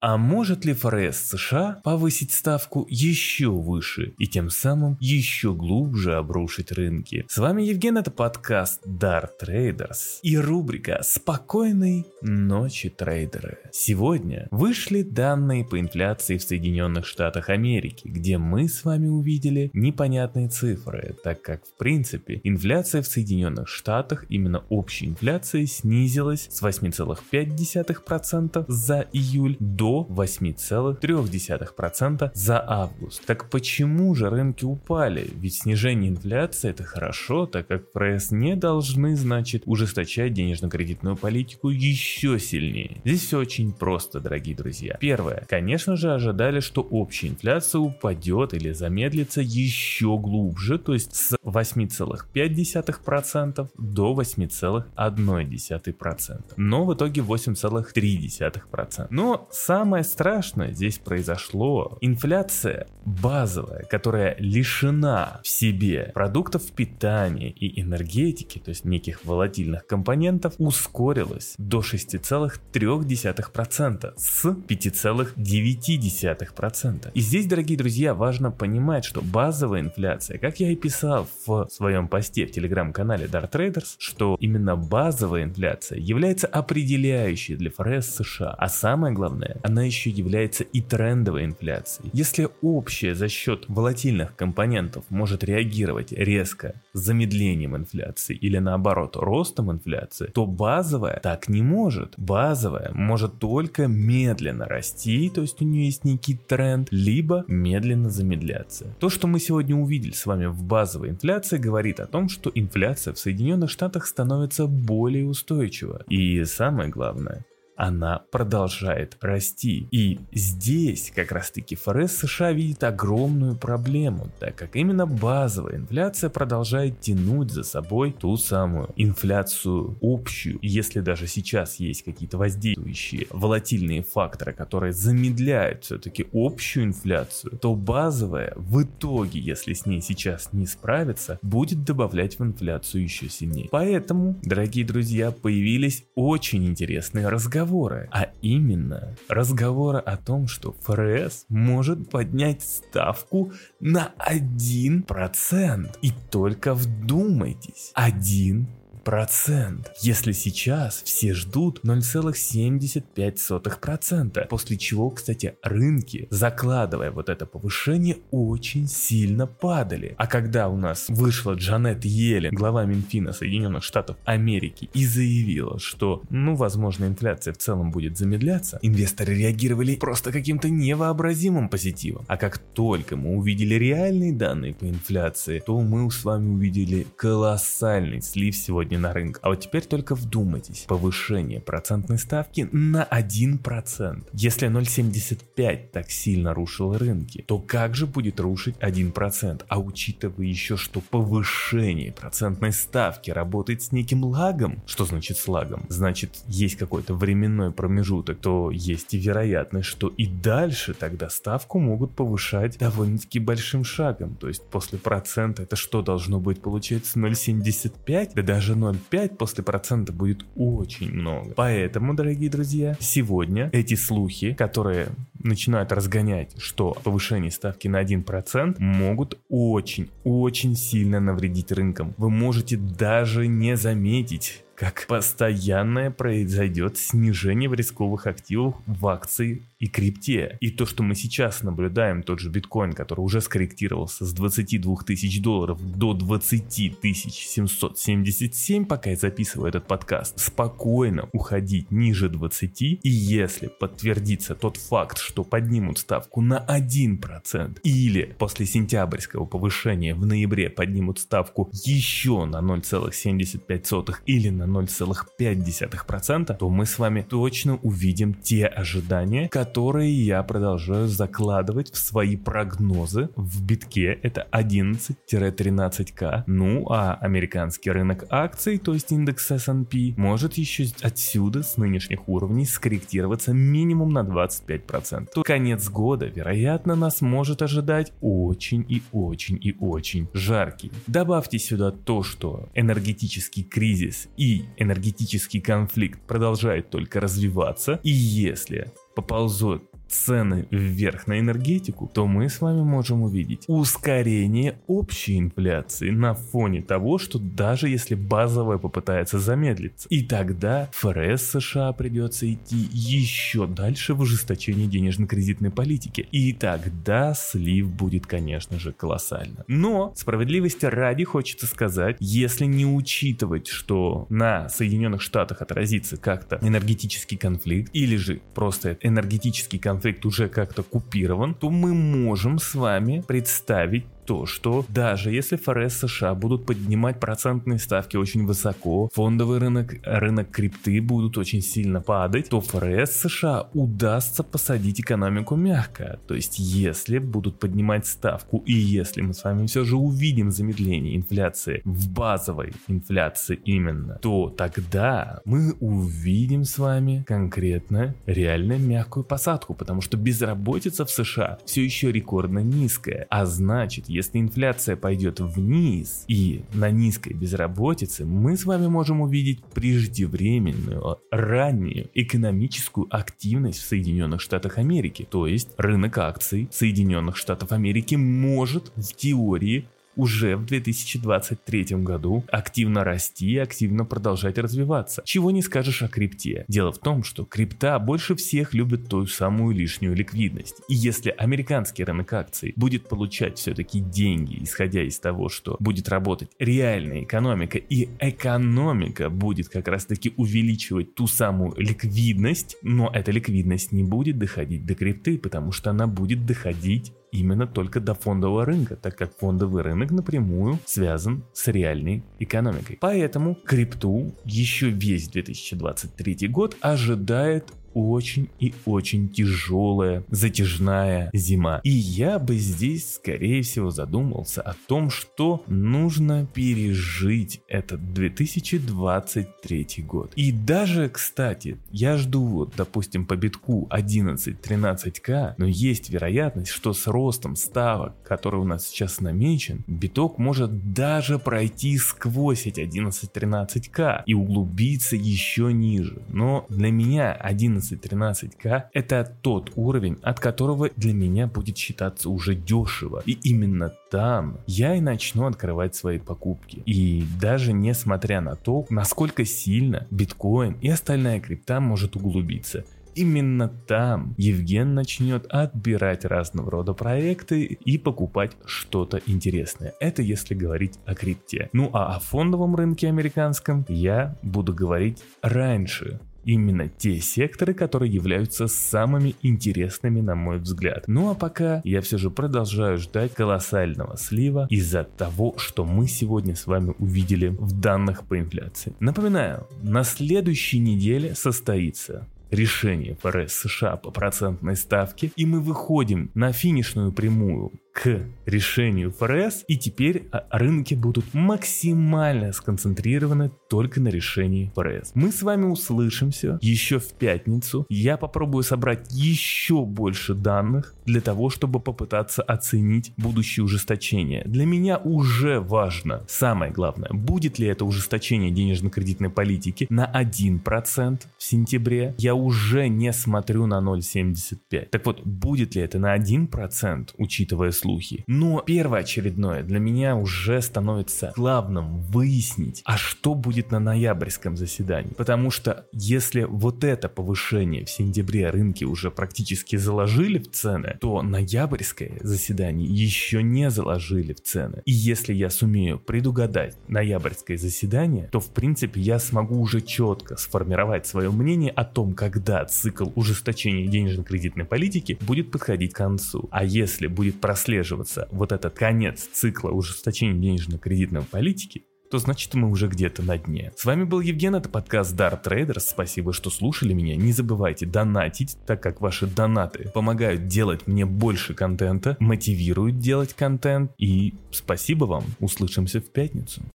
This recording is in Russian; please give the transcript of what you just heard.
А может ли ФРС США повысить ставку еще выше и тем самым еще глубже обрушить рынки? С вами Евген, это подкаст Dart Traders и рубрика «Спокойной ночи, трейдеры». Сегодня вышли данные по инфляции в Соединенных Штатах Америки, где мы с вами увидели непонятные цифры, так как в принципе инфляция в Соединенных Штатах, именно общая инфляция, снизилась с 8,5% за июль до до 8,3% за август. Так почему же рынки упали? Ведь снижение инфляции это хорошо, так как ФРС не должны, значит, ужесточать денежно-кредитную политику еще сильнее. Здесь все очень просто, дорогие друзья. Первое. Конечно же, ожидали, что общая инфляция упадет или замедлится еще глубже, то есть с 8,5% до 8,1%. Но в итоге 8,3%. Но сам самое страшное здесь произошло. Инфляция базовая, которая лишена в себе продуктов питания и энергетики, то есть неких волатильных компонентов, ускорилась до 6,3% с 5,9%. И здесь, дорогие друзья, важно понимать, что базовая инфляция, как я и писал в своем посте в телеграм-канале Dart Traders, что именно базовая инфляция является определяющей для ФРС США. А самое главное, она еще является и трендовой инфляцией. Если общая за счет волатильных компонентов может реагировать резко замедлением инфляции или наоборот ростом инфляции, то базовая так не может. Базовая может только медленно расти, то есть у нее есть некий тренд, либо медленно замедляться. То, что мы сегодня увидели с вами в базовой инфляции, говорит о том, что инфляция в Соединенных Штатах становится более устойчива. И самое главное, она продолжает расти. И здесь как раз таки ФРС США видит огромную проблему, так как именно базовая инфляция продолжает тянуть за собой ту самую инфляцию общую. Если даже сейчас есть какие-то воздействующие волатильные факторы, которые замедляют все-таки общую инфляцию, то базовая в итоге, если с ней сейчас не справиться, будет добавлять в инфляцию еще сильнее. Поэтому, дорогие друзья, появились очень интересные разговоры разговоры, а именно разговоры о том, что ФРС может поднять ставку на 1%. И только вдумайтесь, 1 процент. Если сейчас все ждут 0,75%, после чего, кстати, рынки, закладывая вот это повышение, очень сильно падали. А когда у нас вышла Джанет Йеллен, глава Минфина Соединенных Штатов Америки, и заявила, что, ну, возможно, инфляция в целом будет замедляться, инвесторы реагировали просто каким-то невообразимым позитивом. А как только мы увидели реальные данные по инфляции, то мы с вами увидели колоссальный слив сегодня на рынок. А вот теперь только вдумайтесь. Повышение процентной ставки на 1%. Если 0,75 так сильно рушило рынки, то как же будет рушить 1%? А учитывая еще, что повышение процентной ставки работает с неким лагом, что значит с лагом? Значит, есть какой-то временной промежуток, то есть и вероятность, что и дальше тогда ставку могут повышать довольно-таки большим шагом. То есть после процента это что должно быть получается 0,75? Да даже 0 0,5 после процента будет очень много. Поэтому, дорогие друзья, сегодня эти слухи, которые начинают разгонять, что повышение ставки на 1% могут очень-очень сильно навредить рынкам. Вы можете даже не заметить как постоянное произойдет снижение в рисковых активах в акции и крипте. И то, что мы сейчас наблюдаем, тот же биткоин, который уже скорректировался с 22 тысяч долларов до 20 тысяч 777, пока я записываю этот подкаст, спокойно уходить ниже 20, и если подтвердится тот факт, что поднимут ставку на 1%, или после сентябрьского повышения в ноябре поднимут ставку еще на 0,75 или на 0,5%, то мы с вами точно увидим те ожидания, которые я продолжаю закладывать в свои прогнозы в битке. Это 11-13к. Ну а американский рынок акций, то есть индекс S&P, может еще отсюда с нынешних уровней скорректироваться минимум на 25%. То конец года, вероятно, нас может ожидать очень и очень и очень жаркий. Добавьте сюда то, что энергетический кризис и энергетический конфликт продолжает только развиваться, и если поползут цены вверх на энергетику, то мы с вами можем увидеть ускорение общей инфляции на фоне того, что даже если базовая попытается замедлиться. И тогда ФРС США придется идти еще дальше в ужесточении денежно-кредитной политики. И тогда слив будет, конечно же, колоссально. Но справедливости ради хочется сказать, если не учитывать, что на Соединенных Штатах отразится как-то энергетический конфликт или же просто энергетический конфликт конфликт уже как-то купирован, то мы можем с вами представить то, что даже если ФРС США будут поднимать процентные ставки очень высоко, фондовый рынок, рынок крипты будут очень сильно падать, то ФРС США удастся посадить экономику мягко. То есть если будут поднимать ставку и если мы с вами все же увидим замедление инфляции в базовой инфляции именно, то тогда мы увидим с вами конкретно реально мягкую посадку, потому что безработица в США все еще рекордно низкая, а значит, если инфляция пойдет вниз и на низкой безработице, мы с вами можем увидеть преждевременную, раннюю экономическую активность в Соединенных Штатах Америки. То есть рынок акций Соединенных Штатов Америки может в теории уже в 2023 году активно расти и активно продолжать развиваться. Чего не скажешь о крипте. Дело в том, что крипта больше всех любит ту самую лишнюю ликвидность. И если американский рынок акций будет получать все-таки деньги, исходя из того, что будет работать реальная экономика, и экономика будет как раз таки увеличивать ту самую ликвидность, но эта ликвидность не будет доходить до крипты, потому что она будет доходить именно только до фондового рынка, так как фондовый рынок напрямую связан с реальной экономикой. Поэтому крипту еще весь 2023 год ожидает очень и очень тяжелая, затяжная зима. И я бы здесь, скорее всего, задумался о том, что нужно пережить этот 2023 год. И даже, кстати, я жду, вот, допустим, по битку 11-13к, но есть вероятность, что с ростом ставок, который у нас сейчас намечен, биток может даже пройти сквозь эти 11-13к и углубиться еще ниже. Но для меня 11 11-13К это тот уровень, от которого для меня будет считаться уже дешево. И именно там я и начну открывать свои покупки. И даже несмотря на то, насколько сильно биткоин и остальная крипта может углубиться, именно там Евген начнет отбирать разного рода проекты и покупать что-то интересное. Это если говорить о крипте. Ну а о фондовом рынке американском я буду говорить раньше именно те секторы, которые являются самыми интересными на мой взгляд. Ну а пока я все же продолжаю ждать колоссального слива из-за того, что мы сегодня с вами увидели в данных по инфляции. Напоминаю, на следующей неделе состоится решение ФРС США по процентной ставке, и мы выходим на финишную прямую к решению ФРС, и теперь а, рынки будут максимально сконцентрированы только на решении ФРС. Мы с вами услышимся еще в пятницу. Я попробую собрать еще больше данных для того, чтобы попытаться оценить будущее ужесточение. Для меня уже важно, самое главное, будет ли это ужесточение денежно-кредитной политики на 1% в сентябре. Я уже не смотрю на 0,75. Так вот, будет ли это на 1%, учитывая случай слухи. Но первоочередное для меня уже становится главным выяснить, а что будет на ноябрьском заседании. Потому что если вот это повышение в сентябре рынки уже практически заложили в цены, то ноябрьское заседание еще не заложили в цены. И если я сумею предугадать ноябрьское заседание, то в принципе я смогу уже четко сформировать свое мнение о том, когда цикл ужесточения денежно-кредитной политики будет подходить к концу. А если будет прослеживать прослеживаться вот этот конец цикла ужесточения денежно-кредитной политики, то значит мы уже где-то на дне. С вами был Евген, это подкаст Dart Traders. Спасибо, что слушали меня. Не забывайте донатить, так как ваши донаты помогают делать мне больше контента, мотивируют делать контент. И спасибо вам. Услышимся в пятницу.